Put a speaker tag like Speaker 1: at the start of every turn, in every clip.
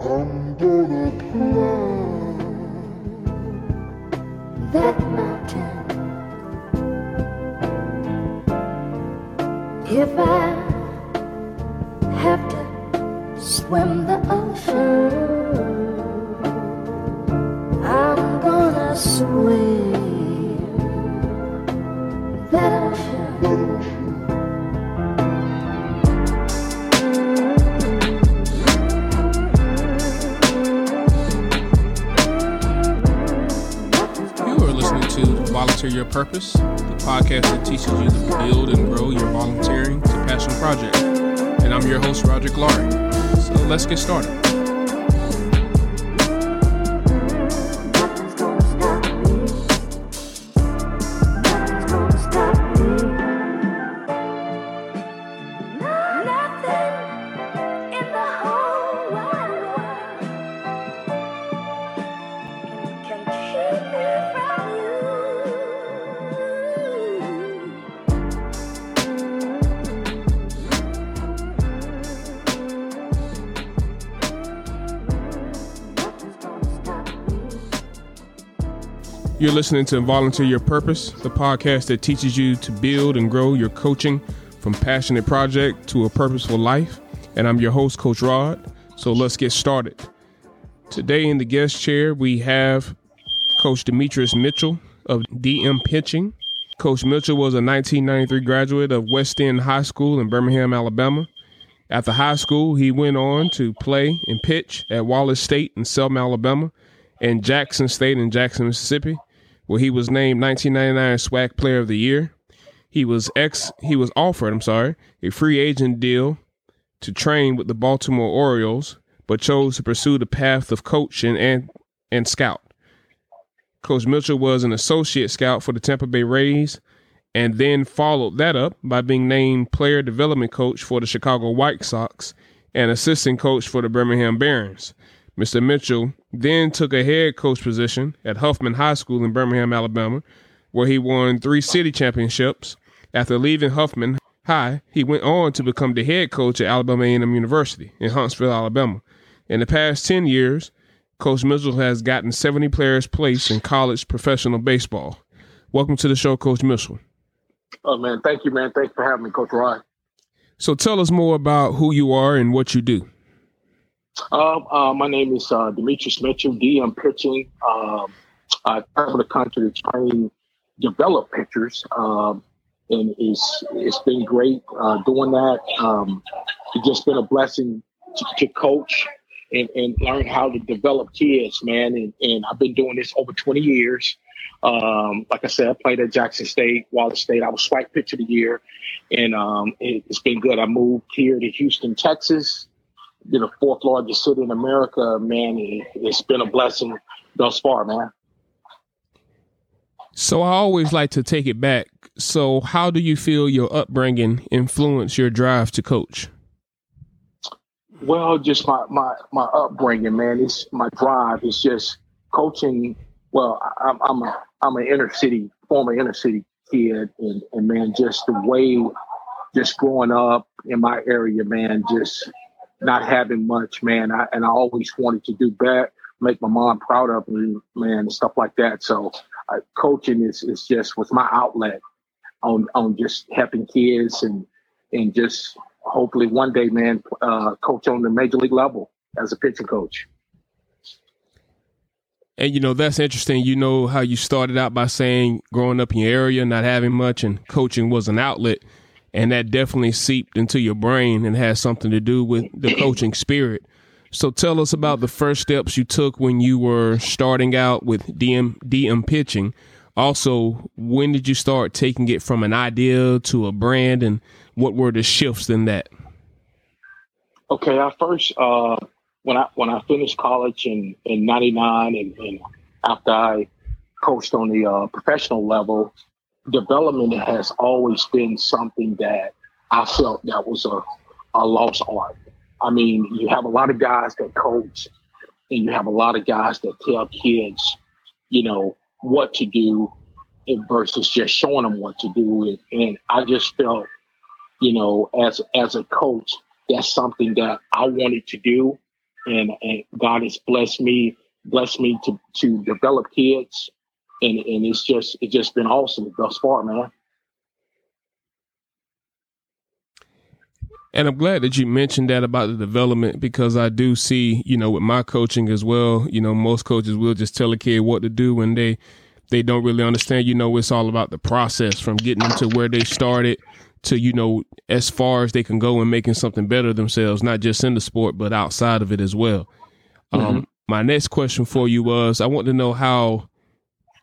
Speaker 1: I'm gonna climb that mountain. If I have to swim the ocean, I'm gonna swim
Speaker 2: Volunteer Your Purpose, the podcast that teaches you to build and grow your volunteering to passion project. And I'm your host, Roger Laurie. So let's get started. You're listening to Volunteer Your Purpose, the podcast that teaches you to build and grow your coaching from passionate project to a purposeful life. And I'm your host, Coach Rod. So let's get started. Today in the guest chair, we have Coach Demetrius Mitchell of DM Pitching. Coach Mitchell was a 1993 graduate of West End High School in Birmingham, Alabama. After high school, he went on to play and pitch at Wallace State in Selma, Alabama, and Jackson State in Jackson, Mississippi, where he was named 1999 SWAC Player of the Year. He was ex he was offered, I'm sorry, a free agent deal to train with the Baltimore Orioles, but chose to pursue the path of coach and and, and scout. Coach Mitchell was an associate scout for the Tampa Bay Rays and then followed that up by being named player development coach for the Chicago White Sox and assistant coach for the Birmingham Barons. Mr. Mitchell then took a head coach position at Huffman High School in Birmingham, Alabama, where he won three city championships. After leaving Huffman High, he went on to become the head coach at Alabama A&M University in Huntsville, Alabama. In the past 10 years, Coach Mitchell has gotten 70 players placed in college professional baseball. Welcome to the show, Coach Mitchell.
Speaker 3: Oh man, thank you, man. Thanks for having me, Coach Ryan.
Speaker 2: So tell us more about who you are and what you do.
Speaker 3: Um, uh, my name is uh, Demetrius Mitchell. DM pitching. Um, I travel the country to train, develop pitchers, um, and it's it's been great uh, doing that. Um, it's just been a blessing to, to coach and, and learn how to develop kids, man. And, and I've been doing this over 20 years. Um, like I said, I played at Jackson State, Wallace State. I was SWAC Pitcher of the Year, and um, it, it's been good. I moved here to Houston, Texas, you know, fourth largest city in America. Man, it, it's been a blessing thus far, man.
Speaker 2: So I always like to take it back. So how do you feel your upbringing influenced your drive to coach?
Speaker 3: Well, just my my my upbringing, man. It's my drive. It's just coaching. Well, I- I'm I'm a I'm an inner city former inner city kid, and and man, just the way, just growing up in my area, man, just not having much, man. I, and I always wanted to do better, make my mom proud of me, man, stuff like that. So, uh, coaching is is just was my outlet on on just helping kids and and just hopefully one day, man, uh, coach on the major league level as a pitching coach.
Speaker 2: And you know, that's interesting. You know how you started out by saying growing up in your area, not having much, and coaching was an outlet. And that definitely seeped into your brain and has something to do with the coaching spirit. So tell us about the first steps you took when you were starting out with DM DM pitching. Also, when did you start taking it from an idea to a brand and what were the shifts in that?
Speaker 3: Okay, I first uh, when I when I finished college in in '99, and, and after I coached on the uh, professional level, development has always been something that I felt that was a a lost art. I mean, you have a lot of guys that coach, and you have a lot of guys that tell kids, you know, what to do versus just showing them what to do. And, and I just felt, you know, as as a coach, that's something that I wanted to do. and, and God has blessed me, blessed me to to develop kids, and and it's just it's just been awesome thus far, man.
Speaker 2: And I'm glad that you mentioned that about the development because I do see, you know, with my coaching as well, you know, most coaches will just tell a kid what to do when they they don't really understand. You know, it's all about the process from getting them to where they started to, you know, as far as they can go and making something better themselves, not just in the sport, but outside of it as well. Um, my next question for you was I want to know how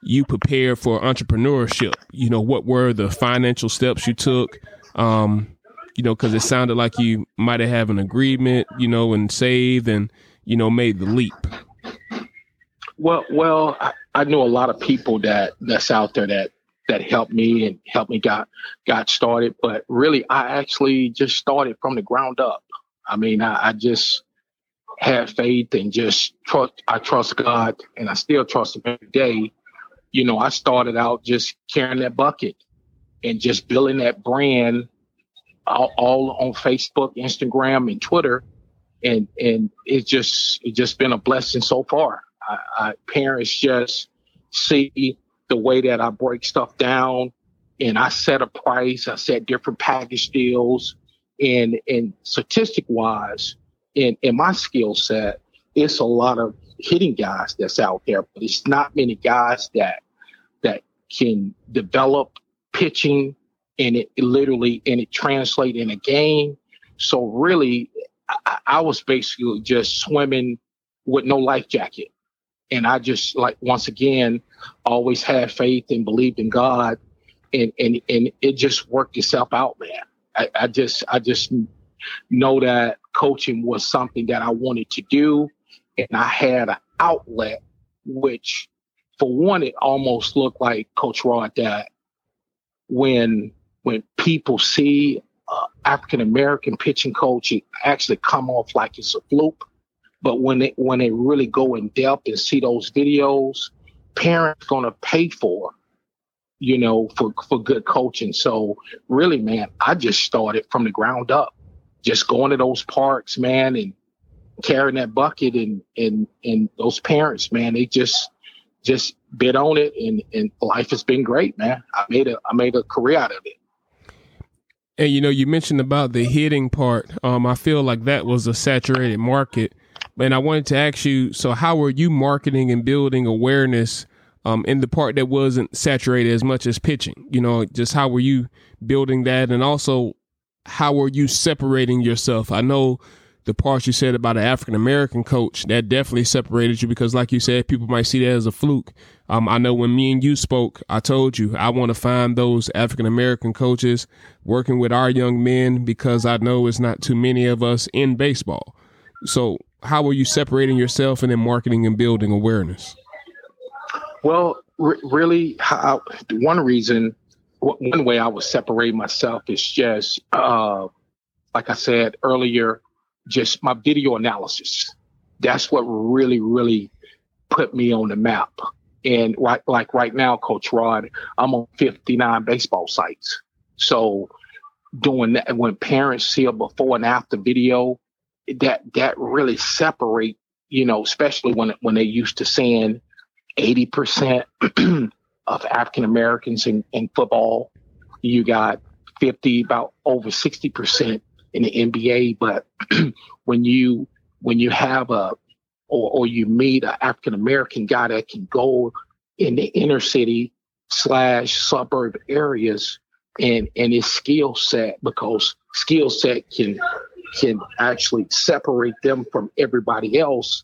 Speaker 2: you prepared for entrepreneurship. You know, what were the financial steps you took? Um, you know, because it sounded like you might have an agreement, you know, and saved and, you know, made the leap.
Speaker 3: Well, well, I, I know a lot of people that that's out there that that helped me and helped me got got started. But really, I actually just started from the ground up. I mean, I, I just had faith and just trust. I trust God, and I still trust Him every day. You know, I started out just carrying that bucket and just building that brand all, all on Facebook, Instagram, and Twitter, and and it's just it's just been a blessing so far. I, I, parents just see the way that I break stuff down, and I set a price. I set different package deals, and and statistic wise, in in my skill set, it's a lot of hitting guys that's out there, but it's not many guys that that can develop pitching and it, it literally and it translate in a game. So really, I, I was basically just swimming with no life jacket, and I just like once again always had faith and believed in God, and and and it just worked itself out, man. I, I just I just know that coaching was something that I wanted to do, and I had an outlet, which for one, it almost looked like Coach Rod that when when people see uh, African American pitching coach, it actually come off like it's a fluke. But when they when they really go in depth and see those videos, parents gonna pay for, you know, for for good coaching. So really, man, I just started from the ground up, just going to those parks, man, and carrying that bucket and and and those parents, man, they just just bid on it and and life has been great, man. I made a I made a career out of it.
Speaker 2: And you know, you mentioned about the hitting part. Um, I feel like that was a saturated market. And I wanted to ask you, so how were you marketing and building awareness um, in the part that wasn't saturated as much as pitching? You know, just how were you building that? And also, how were you separating yourself? I know the parts you said about an African American coach that definitely separated you because, like you said, people might see that as a fluke. Um, I know when me and you spoke, I told you I want to find those African American coaches working with our young men because I know it's not too many of us in baseball. So, how were you separating yourself and then marketing and building awareness?
Speaker 3: Well, re- really, how, one reason, one way I was separating myself is just, uh, like I said earlier, just my video analysis. That's what really, really put me on the map. And right, like right now, Coach Rod, I'm on 59 baseball sites. So doing that, when parents see a before and after video, that that really separate, you know, especially when when they used to saying 80 percent of African Americans in, in football, you got 50, about over 60 percent in the NBA. But when you when you have a or, or you meet an African American guy that can go in the inner city slash suburb areas and and his skill set because skill set can can actually separate them from everybody else.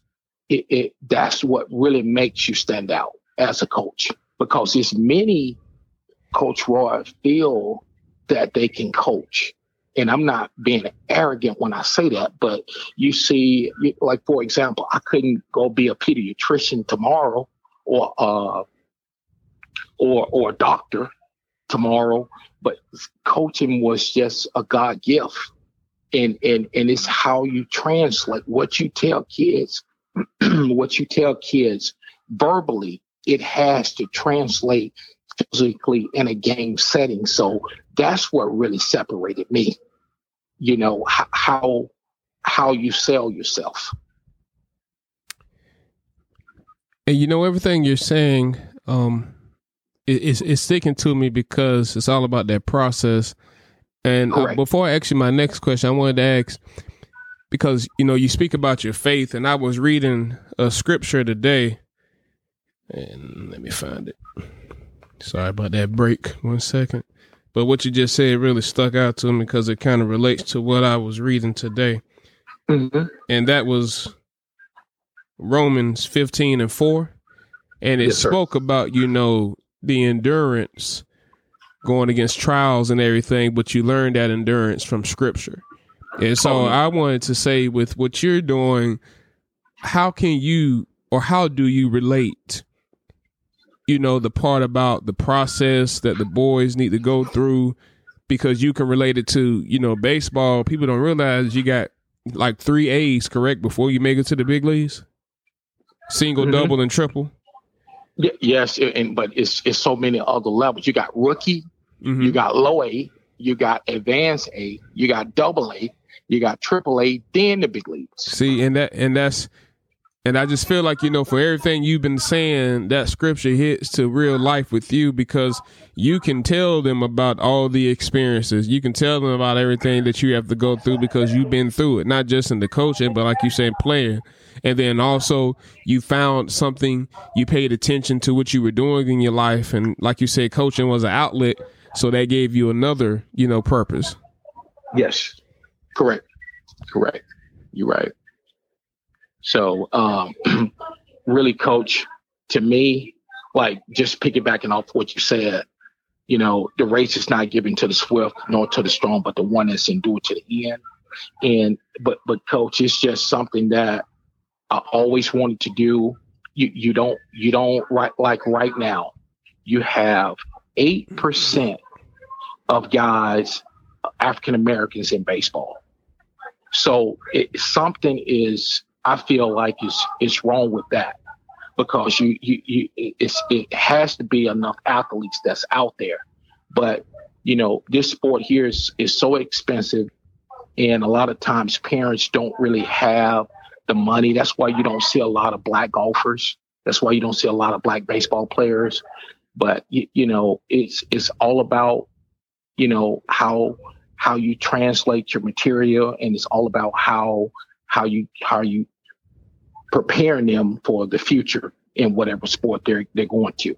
Speaker 3: It, it that's what really makes you stand out as a coach because there's many Coach Roy feel that they can coach and I'm not being arrogant when I say that, but you see, like for example, I couldn't go be a pediatrician tomorrow, or uh, or or a doctor tomorrow, but coaching was just a God gift, and and and it's how you translate what you tell kids, what you tell kids verbally. It has to translate physically in a game setting. So that's what really separated me. You know h- how how you sell yourself.
Speaker 2: And you know everything you're saying, um, it, it's it's sticking to me because it's all about that process. And uh, before I ask you my next question, I wanted to ask because you know you speak about your faith, and I was reading a scripture today, and let me find it. Sorry about that break. One second. But what you just said really stuck out to me because it kind of relates to what I was reading today
Speaker 3: Mhm.
Speaker 2: and that was Romans 15 and 4. And it
Speaker 3: Yes, sir.
Speaker 2: spoke about, you know, the endurance going against trials and everything, but you learn that endurance from scripture. And so. I wanted to say, with what you're doing, how can you or how do you relate? You know, the part about the process that the boys need to go through because you can relate it to, you know, baseball. People don't realize you got like three A's correct before you make it to the big leagues. Single,
Speaker 3: Mhm.
Speaker 2: double, and triple.
Speaker 3: Y- yes, and but it's it's so many other levels. You got rookie,
Speaker 2: Mhm.
Speaker 3: you got low A, you got advanced A, you got double A, you got triple A, then the big leagues.
Speaker 2: See, and that and that's and I just feel like you know for everything you've been saying, that scripture hits to real life with you because you can tell them about all the experiences. You can tell them about everything that you have to go through because you've been through it, not just in the coaching, but like you said, playing. And then also you found something you paid attention to what you were doing in your life, and like you said, coaching was an outlet, so that gave you another you know purpose.
Speaker 3: Yes, correct, correct. You're right. So, um, really, coach, to me, like just piggybacking off what you said, you know, the race is not given to the swift nor to the strong, but the one that's endured to the end. And but but coach, it's just something that I always wanted to do. You you don't you don't right like right now. You have eight percent of guys African Americans in baseball. So it, something is, I feel like it's is wrong with that because you you, you it's it has to be enough athletes that's out there, but you know this sport here is is so expensive, and a lot of times parents don't really have the money. That's why you don't see a lot of black golfers. That's why you don't see a lot of black baseball players. But you, you know it's it's all about you know how how you translate your material and it's all about how how you how you preparing them for the future in whatever sport they're they're going to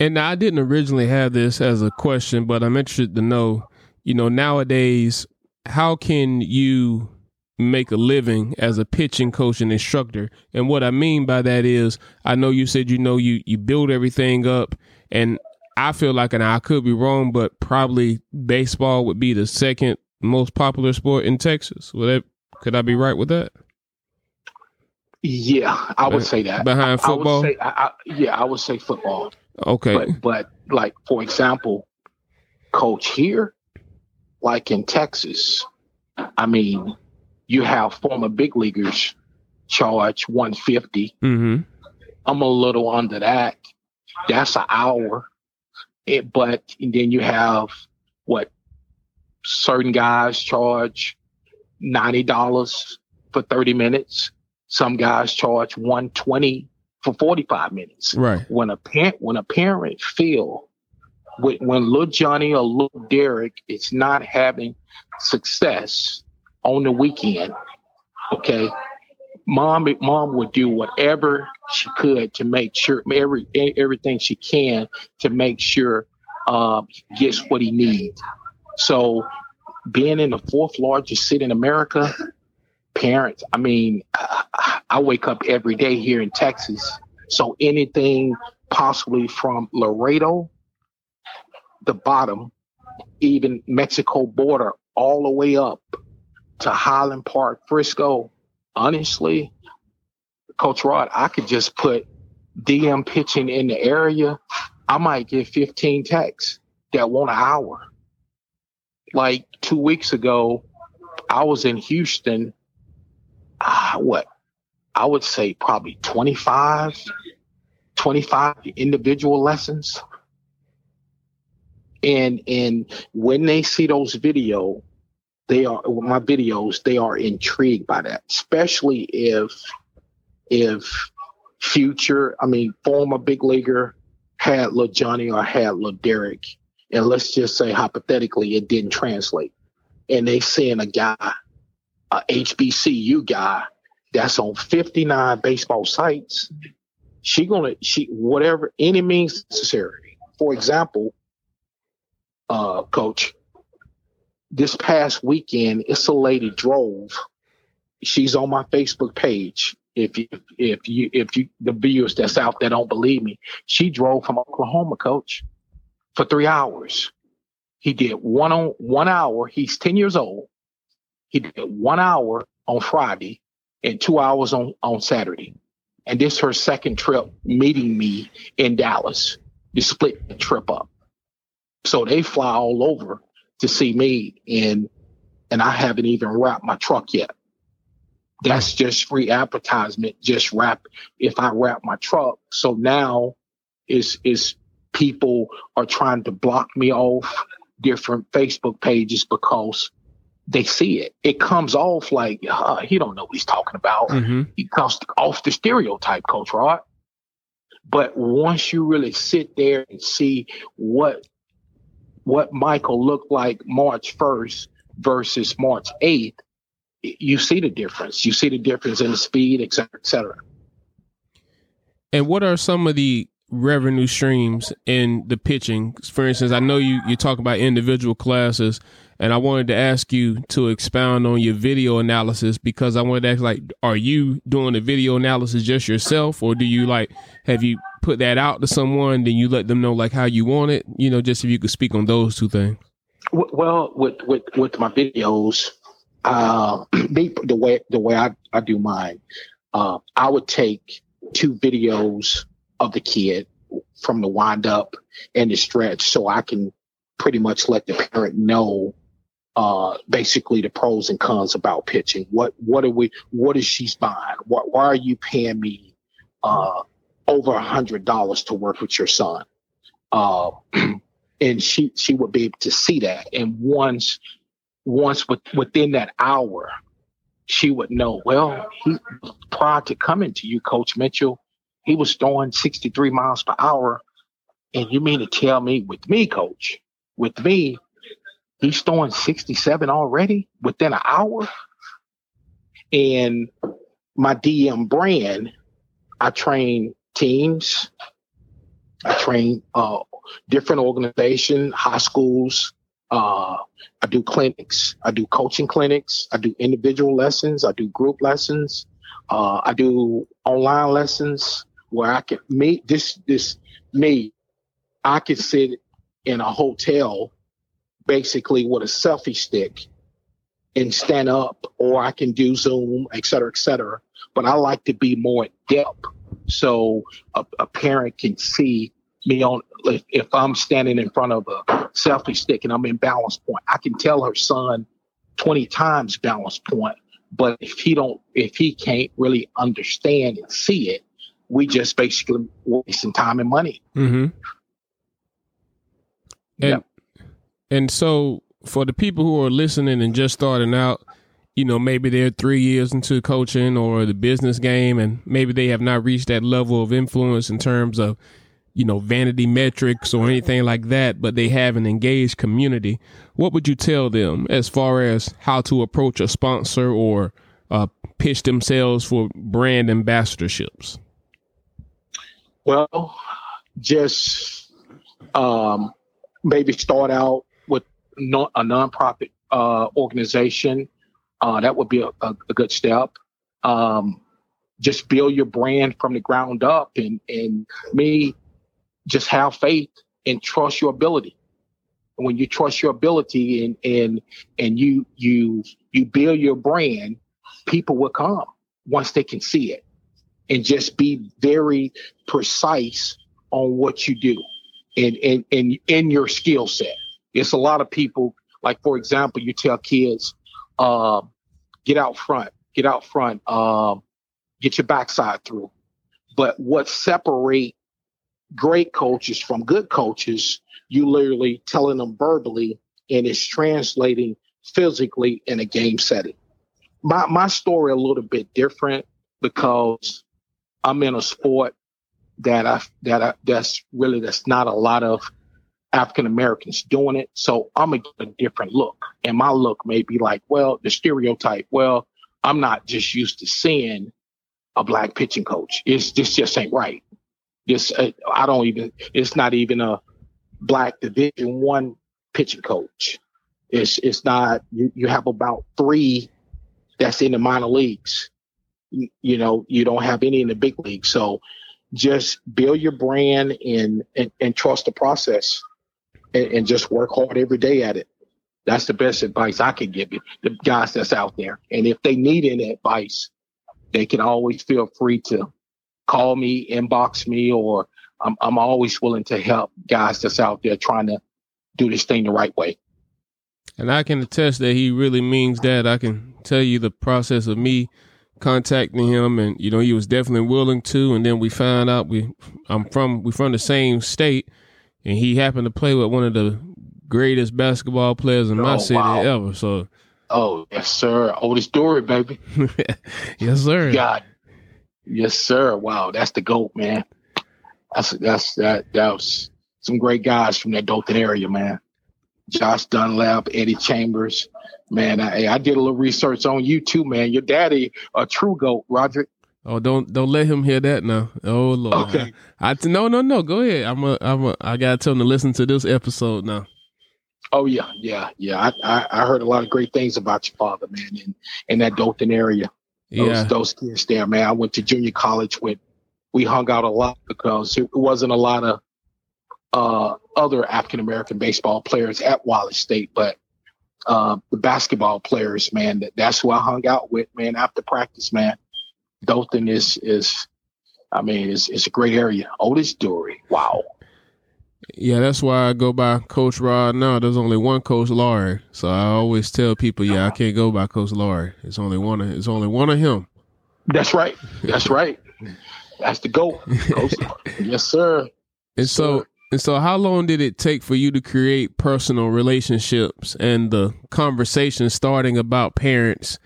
Speaker 2: And I didn't originally have this as a question, but I'm interested to know, you know, nowadays, how can you make a living as a pitching coach and instructor? And what I mean by that is, I know you said, you know, you, you build everything up and I feel like, and I could be wrong, but probably baseball would be the second most popular sport in Texas. Would that, could I be right with that?
Speaker 3: yeah i would say that
Speaker 2: Behind football?
Speaker 3: I would say, I, I, yeah i would say football
Speaker 2: Okay.
Speaker 3: but but like for example coach here like in texas i mean you have former big leaguers charge 150
Speaker 2: mm-hmm.
Speaker 3: I'm a little under that. That's an hour. It, but then you have what certain guys charge ninety dollars for thirty minutes. Some guys charge one twenty for forty five minutes.
Speaker 2: Right.
Speaker 3: When a parent when a parent feel when, when little Johnny or little Derek is not having success on the weekend, okay, mom mom would do whatever she could to make sure every everything she can to make sure uh, gets what he needs. So being in the fourth largest city in America, parents, I mean, I, wake up every day here in Texas. So anything possibly from Laredo, the bottom, even Mexico border, all the way up to Highland Park, Frisco, honestly, Coach Rod, I could just put DM pitching in the area. I might get 15 texts that want an hour. Like two weeks ago, I was in Houston. Ah, what? I would say probably 25, 25 individual lessons. And and when they see those video, they are my videos, they are intrigued by that, especially if if future, I mean, former big leaguer had little Johnny or had little Derek, and let's just say hypothetically it didn't translate, and they seeing a guy, a HBCU guy that's on 59 baseball sites, she gonna she whatever any means necessary. For example, uh, coach, this past weekend, it's a lady drove. She's on my Facebook page. If you, if you, if you, the viewers that's out there don't believe me, she drove from Oklahoma, coach, for three hours. He did one on one hour. He's 10 years old. He did one hour on Friday and two hours on, on Saturday. And this her second trip meeting me in Dallas. You split the trip up. So they fly all over to see me and and I haven't even wrapped my truck yet. That's just free advertisement, just wrap if I wrap my truck. So now is is people are trying to block me off different Facebook pages because they see it. It comes off like uh, he don't know what he's talking about.
Speaker 2: hmm
Speaker 3: He comes off the stereotype, Coach Rod. But once you really sit there and see what what Michael looked like March 1st versus March 8th, you see the difference. You see the difference in the speed, et cetera, et cetera.
Speaker 2: And what are some of the revenue streams in the pitching? For instance, I know you you talk about individual classes, and I wanted to ask you to expound on your video analysis because I wanted to ask, like, are you doing the video analysis just yourself, or do you like have you put that out to someone, then you let them know like how you want it? You know, just if you could speak on those two things.
Speaker 3: Well, with with with my videos, uh, the way the way I, I do mine, uh, I would take two videos of the kid from the wind up and the stretch, so I can pretty much let the parent know, uh, basically the pros and cons about pitching. What what are we? What is she's buying? What why are you paying me, uh, over a hundred dollars to work with your son? Uh, and she she would be able to see that and once once with, within that hour she would know well he prior to coming to you coach mitchell he was throwing 63 miles per hour and you mean to tell me with me coach with me he's throwing 67 already within an hour and my dm brand i train teams i train uh, different organizations, high schools. Uh, I do clinics. I do coaching clinics. I do individual lessons. I do group lessons. Uh, I do online lessons where I can meet this, this me. I could sit in a hotel basically with a selfie stick and stand up or I can do Zoom, et cetera, et cetera. But I like to be more in depth so a, a parent can see me on if, if I'm standing in front of a selfie stick and I'm in balance point, I can tell her son 20 times balance point. But if he don't, if he can't really understand and see it, we just basically wasting time and money.
Speaker 2: Mm-hmm. And
Speaker 3: Yep.
Speaker 2: and so for the people who are listening and just starting out, you know, maybe they're three years into coaching or the business game, and maybe they have not reached that level of influence in terms of, you know, vanity metrics or anything like that, but they have an engaged community. What would you tell them as far as how to approach a sponsor or uh, pitch themselves for brand ambassadorships?
Speaker 3: Well, just um, maybe start out with a nonprofit uh, organization. Uh, that would be a, a, a good step. Um, just build your brand from the ground up, and and me, just have faith and trust your ability. When you trust your ability and and and you you you build your brand, people will come once they can see it and just be very precise on what you do and in in in your skill set. It's a lot of people like for example, you tell kids, uh, get out front, get out front, um, get your backside through. But what separate great coaches from good coaches, you literally telling them verbally and it's translating physically in a game setting. My my story a little bit different because I'm in a sport that I that I, that's really that's not a lot of African Americans doing it. So I'm gonna get a different look, and my look may be like, well, the stereotype. Well, I'm not just used to seeing a black pitching coach. It's this just ain't right. This uh, I don't even. It's not even a black Division One pitching coach. It's it's not. You you have about three that's in the minor leagues. You, know, you don't have any in the big league. So just build your brand and and, and trust the process, and, and just work hard every day at it. That's the best advice I can give you, the guys that's out there. And if they need any advice, they can always feel free to call me, inbox me, or I'm, I'm always willing to help guys that's out there trying to do this thing the right way.
Speaker 2: And I can attest that he really means that. I can tell you the process of me contacting him and you know he was definitely willing to and then we found out we I'm from we from the same state and he happened to play with one of the greatest basketball players in my
Speaker 3: Oh,
Speaker 2: city
Speaker 3: wow.
Speaker 2: ever. So
Speaker 3: Oh, yes, sir. Oldest story, baby.
Speaker 2: yes, sir.
Speaker 3: God. Yes, sir. Wow, that's the goat, man. That's that's that that was some great guys from that Dothan area, man. Josh Dunlap, Eddie Chambers. Man, I, I did a little research on you too, man. Your daddy, a true goat, Roger.
Speaker 2: Oh, don't don't let him hear that now. Oh Lord.
Speaker 3: Okay.
Speaker 2: I, I no no no. Go ahead. I'm a I'm a I gotta tell him to listen to this episode now.
Speaker 3: Oh yeah, yeah, yeah. I, I I heard a lot of great things about your father, man, in in that Dothan area. Those
Speaker 2: Yeah.
Speaker 3: those kids there, man. I went to junior college with. We hung out a lot because it wasn't a lot of uh, other African American baseball players at Wallace State, but uh, the basketball players, man, that, that's who I hung out with, man. After practice, man. Dothan is is, I mean, it's it's a great area. Otis Dory, wow.
Speaker 2: Yeah, that's why I go by Coach Rod now. There's only one Coach Laurie. So I always tell people, yeah, I can't go by Coach Laurie. It's only one of it's only one of him.
Speaker 3: That's right. That's right. That's the goat. Coach. yes, sir.
Speaker 2: And so. And so how long did it take for you to create personal relationships and the conversation starting about parents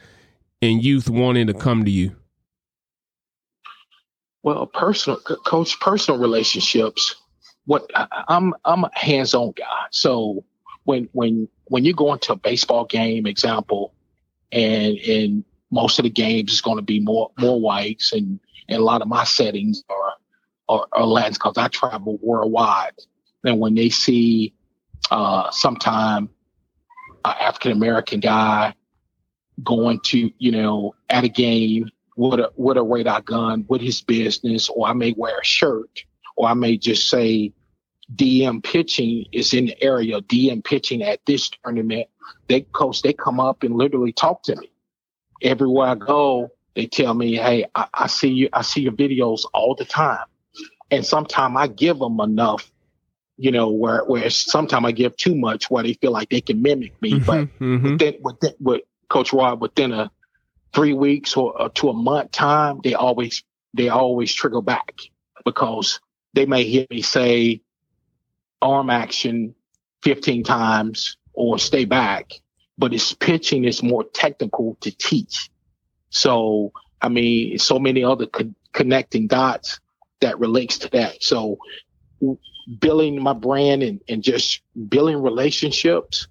Speaker 2: and youth wanting to come to you?
Speaker 3: Well, personal coach, personal relationships. What I'm, I'm a hands-on guy. So when when when you go into a baseball game, example, and and most of the games is going to be more more whites, and and a lot of my settings are are, are Latins because I travel worldwide. And when they see uh, sometime an African American guy going to you know at a game with a with a radar gun with his business, or I may wear a shirt, or I may just say DM pitching is in the area, DM pitching at this tournament. They coach, they come up and literally talk to me. Everywhere I go, they tell me, Hey, I, I see you, I see your videos all the time. And sometimes I give them enough, you know, where, where sometimes I give too much where they feel like they can mimic me. But
Speaker 2: Mhm, mhm.
Speaker 3: within, within, with Coach Rod, within a three weeks or, or to a month time, they always they always trigger back because they may hear me say arm action 15 times or stay back, but it's pitching is more technical to teach. So I mean, so many other con- connecting dots that relates to that. So building my brand and, and just building relationships,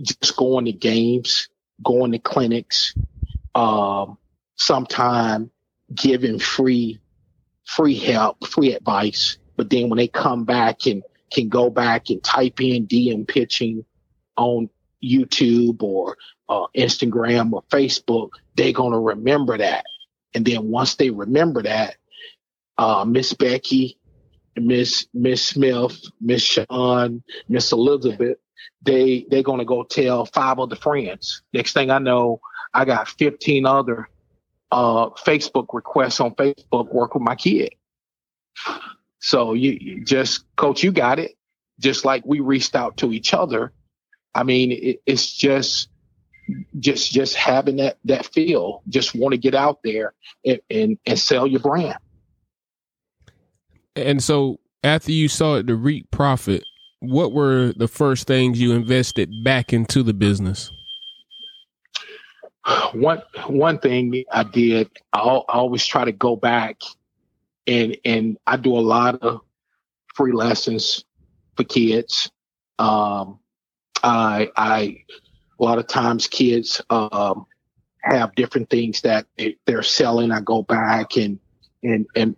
Speaker 3: just going to games, going to clinics, um, sometime giving free, free help, free advice. But then when they come back and can go back and type in DM pitching on YouTube or uh, Instagram or Facebook, they're going to remember that. And then once they remember that, uh, Miss Becky, Miss Miss Smith, Miss Sean, Miss Elizabeth, they they're gonna go tell five other friends. Next thing I know, I got 15 other uh, Facebook requests on Facebook work with my kid. So you, you just coach, you got it. Just like we reached out to each other. I mean, it, it's just just just having that that feel. Just want to get out there and, and and sell your brand.
Speaker 2: And so after you saw it to reap profit, what were the first things you invested back into the business?
Speaker 3: one one thing I did, I, I always try to go back and and I do a lot of free lessons for kids. Um, I I a lot of times kids um, have different things that they, they're selling. I go back and and and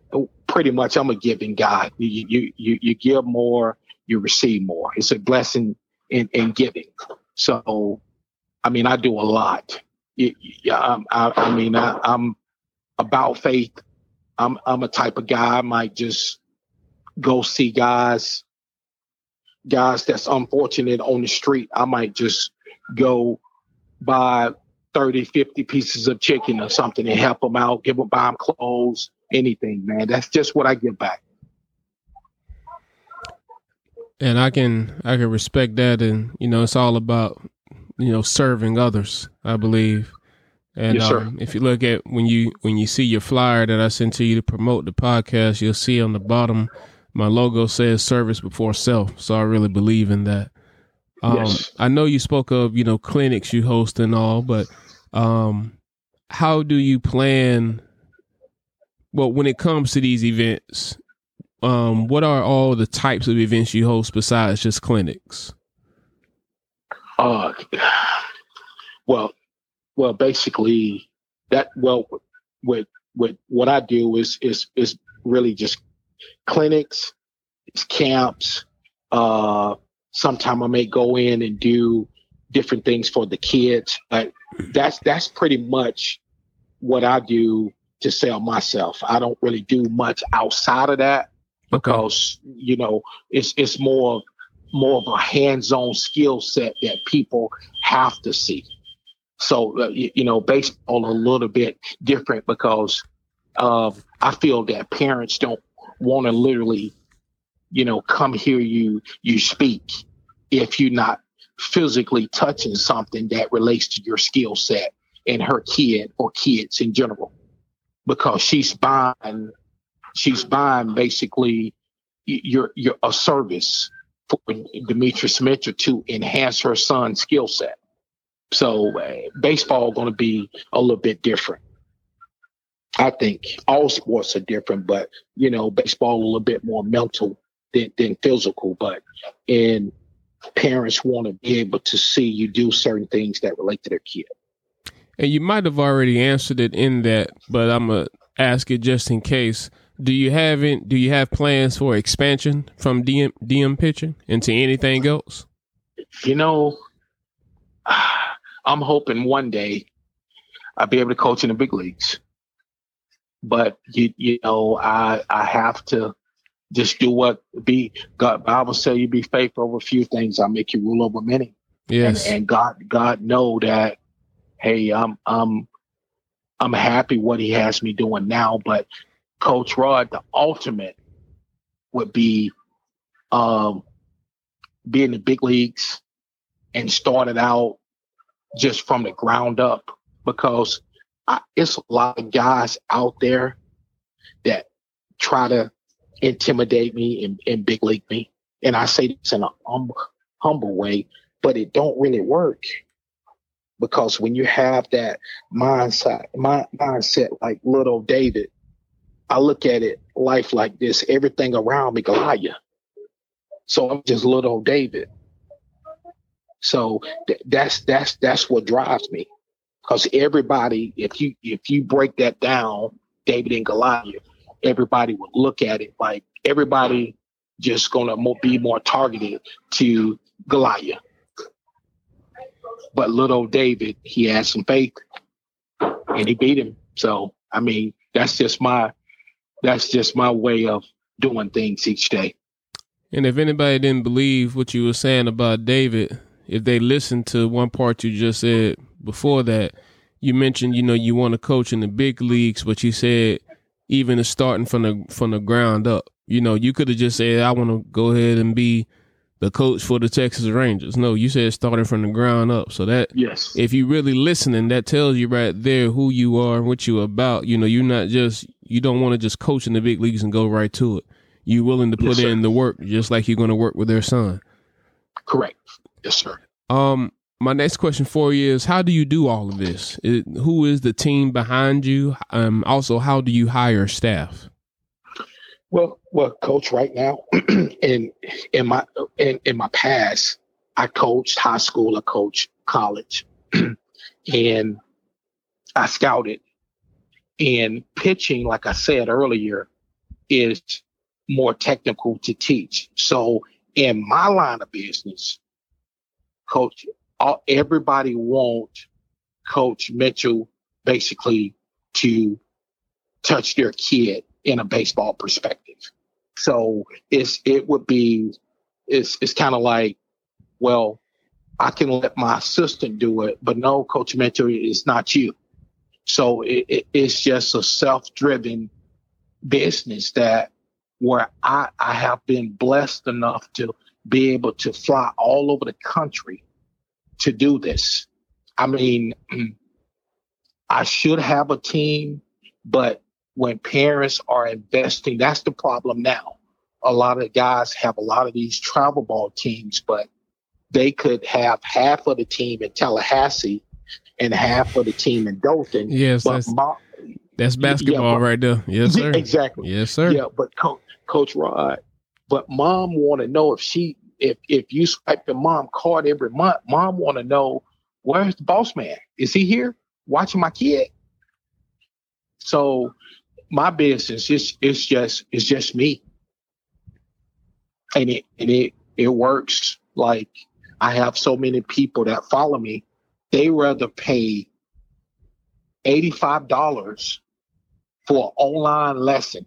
Speaker 3: pretty much I'm a giving God. You you you, you give more, you receive more. It's a blessing in, in giving. So, I mean, I do a lot. Yeah, I'm- um, I, I mean, I, I'm about faith. I'm I'm a type of guy. I might just go see guys, guys that's unfortunate on the street. I might just go buy 30, 50 pieces of chicken or something and help them out, give them, buy them clothes, anything, man. That's just what I give back.
Speaker 2: and I can I can respect that, and you know it's all about you know serving others. I believe, and
Speaker 3: Yes,
Speaker 2: um, if you look at when you when you see your flyer that I sent to you to promote the podcast, you'll see on the bottom my logo says service before self. So I really believe in that. Um,
Speaker 3: Yes.
Speaker 2: I know you spoke of you know clinics you host and all, but um, how do you plan? Well, when it comes to these events, um, what are all the types of events you host besides just clinics?
Speaker 3: Uh, well, well, basically that, well, with, with what I do is, is, is really just clinics, it's camps. Uh, sometime I may go in and do different things for the kids, but that's, that's pretty much what I do to sell myself. I don't really do much outside of that because, you know, it's, it's more of more of a hands-on skill set that people have to see. So uh, you, you know, baseball a little bit different because uh, I feel that parents don't want to literally, you know, come hear you you speak if you're not physically touching something that relates to your skill set and her kid or kids in general, because she's buying she's buying basically your your a service for Demetrius Mitchell to enhance her son's skill set. So uh, baseball going to be a little bit different. I think all sports are different, but you know, baseball a little bit more mental than, than physical. But and parents want to be able to see you do certain things that relate to their kid.
Speaker 2: And you might have already answered it in that, but I'm gonna ask it just in case. Do you have in, Do you have plans for expansion from DM DM pitching into anything else?
Speaker 3: You know, I'm hoping one day I'll be able to coach in the big leagues. But you you know, I I have to just do what be God Bible say you be faithful over a few things, I'll make you rule over many.
Speaker 2: Yes.
Speaker 3: And, and God God know that hey, I'm I'm I'm happy what he has me doing now, but Coach Rod, the ultimate would be um be in the big leagues and started out just from the ground up because I, it's a lot of guys out there that try to intimidate me and, and big league me. And I say this in a humble, humble way, but it don't really work because when you have that mindset, mindset like little David, I look at it life like this, everything around me Goliath. So I'm just little David. So th- that's that's that's what drives me, because everybody, if you if you break that down, David and Goliath, everybody would look at it like everybody just gonna be more targeted to Goliath. But little David, he had some faith, and he beat him. So I mean, that's just my that's just my way of doing things each day.
Speaker 2: And if anybody didn't believe what you were saying about David, if they listened to one part you just said before that, you mentioned, you know, you want to coach in the big leagues, but you said even starting from the from the ground up. You know, you could have just said, I want to go ahead and be the coach for the Texas Rangers. No, you said starting from the ground up. So that
Speaker 3: Yes.
Speaker 2: if you really listening, that tells you right there who you are and what you're about. You know, you're not just you don't want to just coach in the big leagues and go right to it. You're willing to
Speaker 3: Yes,
Speaker 2: put
Speaker 3: sir.
Speaker 2: in the work, just like you're going to work with their son.
Speaker 3: Correct. Yes, sir.
Speaker 2: Um, my next question for you is: How do you do all of this? It, who is the team behind you? Um, also, how do you hire staff?
Speaker 3: Well, well, coach, right now, in in my in, in my past, I coached high school, I coached college, and I scouted. And pitching, like I said earlier, is more technical to teach. So in my line of business, coach, all, everybody want Coach Mitchell basically to touch their kid in a baseball perspective. So it's it would be it's it's kind of like, well, I can let my assistant do it, but no, Coach Mitchell, it's not you. So it, it, it's just a self-driven business that where I, I have been blessed enough to be able to fly all over the country to do this. I mean, I should have a team, but when parents are investing, that's the problem now. A lot of guys have a lot of these travel ball teams, but they could have half of the team in Tallahassee and half of the team in Dothan.
Speaker 2: Yes,
Speaker 3: but
Speaker 2: that's,
Speaker 3: mom,
Speaker 2: that's basketball
Speaker 3: but-
Speaker 2: right there. Yes, sir.
Speaker 3: exactly.
Speaker 2: Yes, sir.
Speaker 3: Yeah, but coach, coach Rod, but mom want to know if she if if you swipe the mom card every month, mom want to know where's the boss man? Is he here watching my kid? So my business is it's just it's just me, and it and it it works. Like I have so many people that follow me, they rather pay eighty five dollars for an online lesson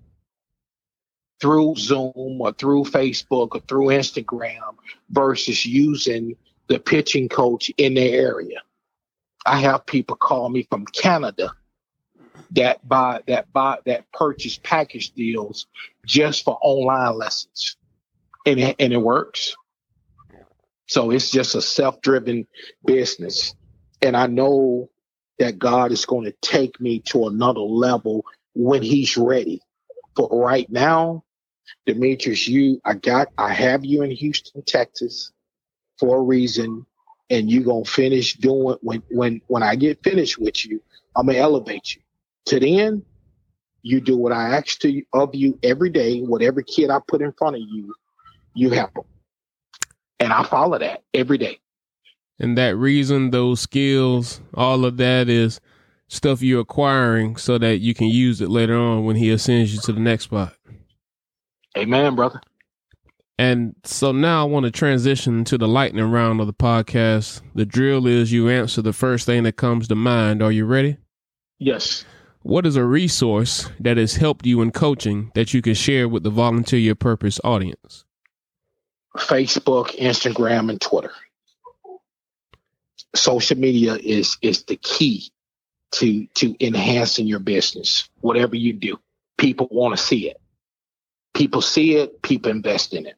Speaker 3: through Zoom or through Facebook or through Instagram versus using the pitching coach in their area. I have people call me from Canada that buy that buy that purchase package deals just for online lessons. And it, and it works. So it's just a self-driven business. And I know that God is going to take me to another level when he's ready. But right now, Demetrius, you, I got, I have you in Houston, Texas for a reason. And you're going to finish doing when, when, when I get finished with you, I'm going to elevate you. To then, you do what I ask to of you every day. Whatever kid I put in front of you, you help them. And I follow that every day.
Speaker 2: And that reason, those skills, all of that is stuff you're acquiring so that you can use it later on when he ascends you to the next spot.
Speaker 3: Amen, brother.
Speaker 2: And so now I want to transition to the lightning round of the podcast. The drill is you answer the first thing that comes to mind. Are you ready?
Speaker 3: Yes.
Speaker 2: What is a resource that has helped you in coaching that you can share with the Volunteer Your Purpose audience?
Speaker 3: Facebook, Instagram, and Twitter. Social media is is the key to to enhancing your business. Whatever you do, people want to see it. People see it. People invest in it.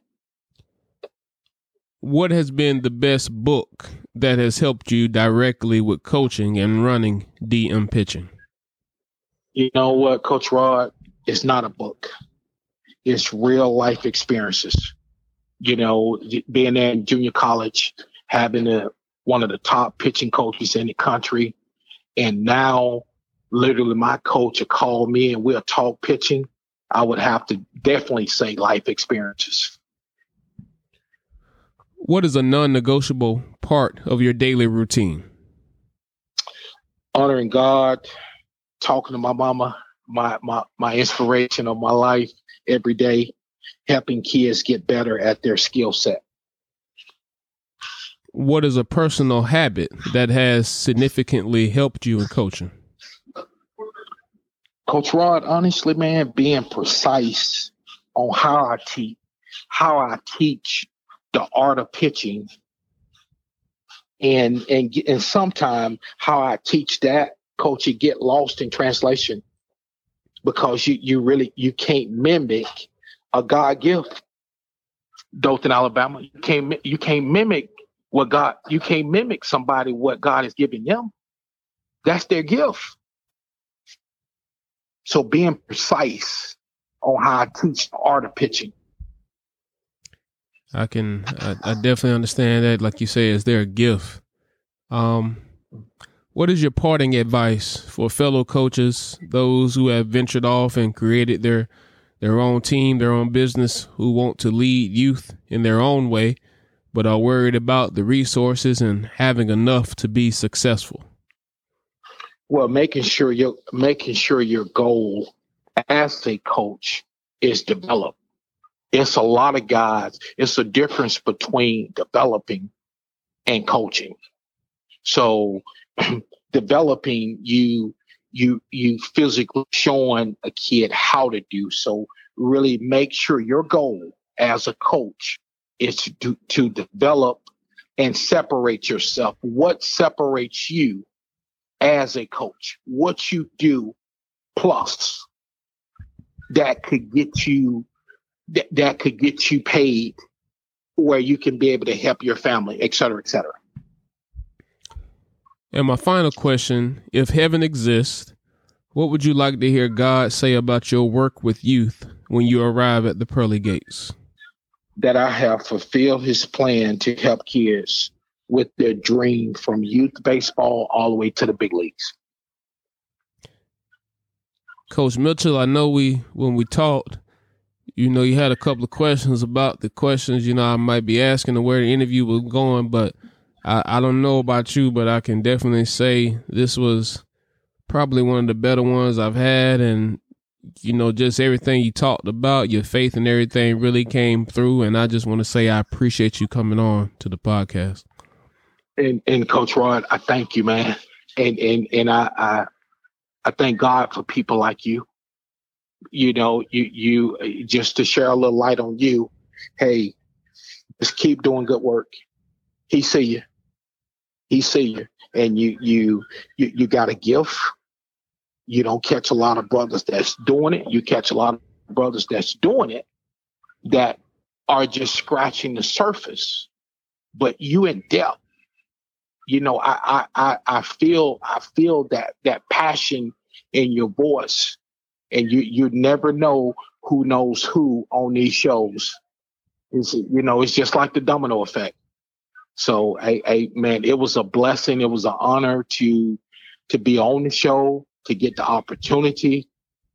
Speaker 2: What has been the best book that has helped you directly with coaching and running DM pitching?
Speaker 3: You know what, Coach Rod? It's not a book. It's real life experiences. You know, being there in junior college, having a, one of the top pitching coaches in the country, and now literally my coach will call me and we'll talk pitching. I would have to definitely say life experiences.
Speaker 2: What is a non negotiable part of your daily routine?
Speaker 3: Honoring God, talking to my mama, my my my inspiration of my life every day, helping kids get better at their skill set.
Speaker 2: What is a personal habit that has significantly helped you in coaching?
Speaker 3: Coach Rod, honestly, man, being precise on how I teach, how I teach the art of pitching, and and get- and sometimes how I teach that, coach, you get lost in translation because you you really you can't mimic a God gift. Dothan, Alabama, you can't you can't mimic what God you can't mimic somebody what God has given them. That's their gift. So being precise on how I teach the art of pitching.
Speaker 2: I can, I, I definitely understand that. Like you say, is there a gift? Um, what is your parting advice for fellow coaches, those who have ventured off and created their their own team, their own business, who want to lead youth in their own way, but are worried about the resources and having enough to be successful?
Speaker 3: Well, making sure your making sure your goal as a coach is develop. It's a lot of guys. It's a difference between developing and coaching. So developing you you you physically showing a kid how to do so. Really make sure your goal as a coach is to do, to develop and separate yourself. What separates you as a coach? What you do plus that could get you that, that could get you paid where you can be able to help your family et cetera et cetera
Speaker 2: And my final question if heaven exists, what would you like to hear God say about your work with youth when you arrive at the pearly gates?
Speaker 3: that I have fulfilled his plan to help kids with their dream from youth baseball all the way to the big leagues.
Speaker 2: Coach Mitchell, I know we when we talked, you know, you had a couple of questions about the questions, you know, I might be asking and where the interview was going, but I, I don't know about you, but I can definitely say this was probably one of the better ones I've had and you know, just everything you talked about, your faith and everything really came through. And I just want to say I appreciate you coming on to the podcast.
Speaker 3: And and Coach Rod, I thank you, man. And and and I I, I thank God for people like you. You know, you you just to share a little light on you. Hey, just keep doing good work. He see you. He see you. And you you you you got a gift. You don't catch a lot of brothers that's doing it. You catch a lot of brothers that's doing it that are just scratching the surface. But you in depth. You know, I I I, I feel I feel that that passion in your voice. And you you never know who knows who on these shows. It's, you know, it's just like the domino effect. So, I, I, man, it was a blessing. It was an honor to to be on the show, to get the opportunity.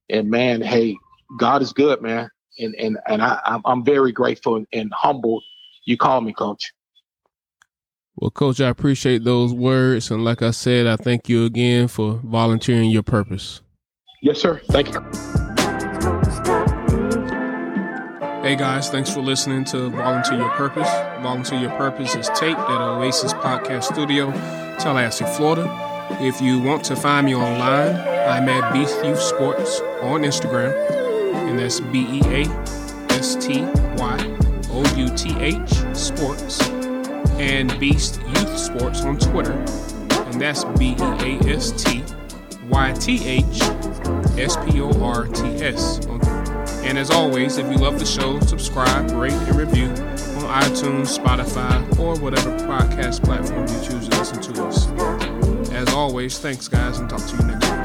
Speaker 3: And man, hey, God is good, man. And and and I, I'm I'm very grateful and, and humbled. You call me, Coach.
Speaker 2: Well, Coach, I appreciate those words. And like I said, I thank you again for volunteering your purpose.
Speaker 3: Yes, sir. Thank you.
Speaker 1: Nothing's gonna stop me.
Speaker 2: Hey guys, thanks for listening to Volunteer Your Purpose. Volunteer Your Purpose is taped at Oasis Podcast Studio, Tallahassee, Florida. If you want to find me online, I'm at Beast Youth Sports on Instagram, and that's B E A S T Y O U T H Sports, and Beast Youth Sports on Twitter, and that's B E A S T Y T H S P O R T S and as always, if you love the show, subscribe, rate, and review iTunes, Spotify, or whatever podcast platform you choose to listen to us. As always, thanks, guys, and talk to you next week.